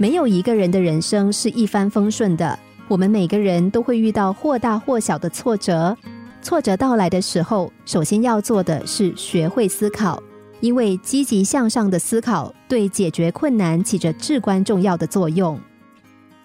没有一个人的人生是一帆风顺的，我们每个人都会遇到或大或小的挫折。挫折到来的时候，首先要做的是学会思考，因为积极向上的思考对解决困难起着至关重要的作用。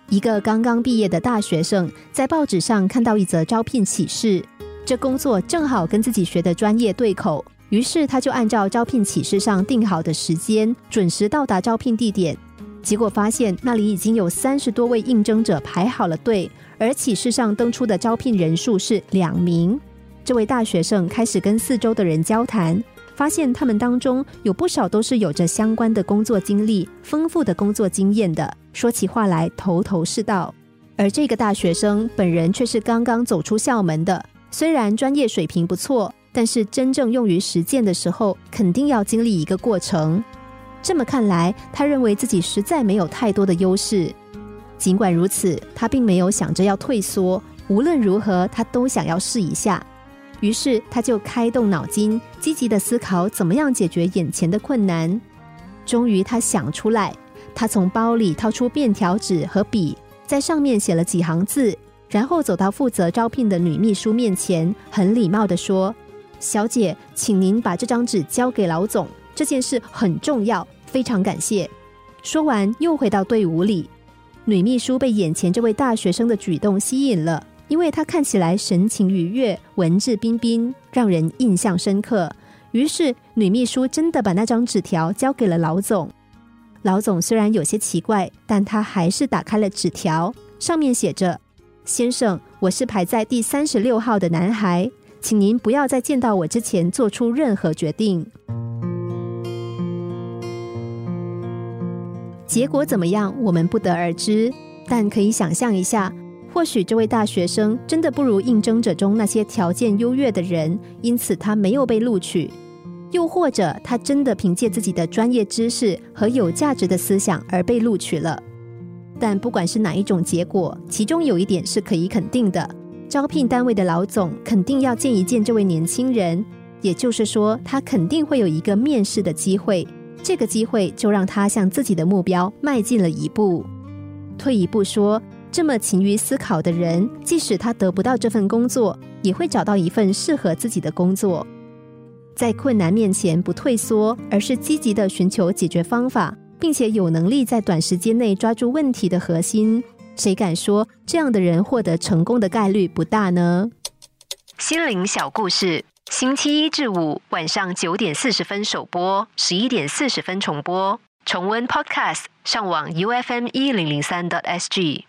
一个刚刚毕业的大学生在报纸上看到一则招聘启事，这工作正好跟自己学的专业对口，于是他就按照招聘启事上定好的时间，准时到达招聘地点。结果发现那里已经有三十多位应征者排好了队，而启事上登出的招聘人数是两名。这位大学生开始跟四周的人交谈。发现他们当中有不少都是有着相关的工作经历、丰富的工作经验的，说起话来头头是道。而这个大学生本人却是刚刚走出校门的，虽然专业水平不错，但是真正用于实践的时候，肯定要经历一个过程。这么看来，他认为自己实在没有太多的优势。尽管如此，他并没有想着要退缩，无论如何，他都想要试一下。于是他就开动脑筋，积极的思考怎么样解决眼前的困难。终于他想出来，他从包里掏出便条纸和笔，在上面写了几行字，然后走到负责招聘的女秘书面前，很礼貌的说：“小姐，请您把这张纸交给老总，这件事很重要，非常感谢。”说完又回到队伍里。女秘书被眼前这位大学生的举动吸引了。因为他看起来神情愉悦、文质彬彬，让人印象深刻。于是，女秘书真的把那张纸条交给了老总。老总虽然有些奇怪，但他还是打开了纸条，上面写着：“先生，我是排在第三十六号的男孩，请您不要在见到我之前做出任何决定。”结果怎么样，我们不得而知，但可以想象一下。或许这位大学生真的不如应征者中那些条件优越的人，因此他没有被录取；又或者他真的凭借自己的专业知识和有价值的思想而被录取了。但不管是哪一种结果，其中有一点是可以肯定的：招聘单位的老总肯定要见一见这位年轻人，也就是说，他肯定会有一个面试的机会。这个机会就让他向自己的目标迈进了一步。退一步说。这么勤于思考的人，即使他得不到这份工作，也会找到一份适合自己的工作。在困难面前不退缩，而是积极的寻求解决方法，并且有能力在短时间内抓住问题的核心。谁敢说这样的人获得成功的概率不大呢？心灵小故事，星期一至五晚上九点四十分首播，十一点四十分重播。重温 Podcast，上网 U F M 一零零三 t S G。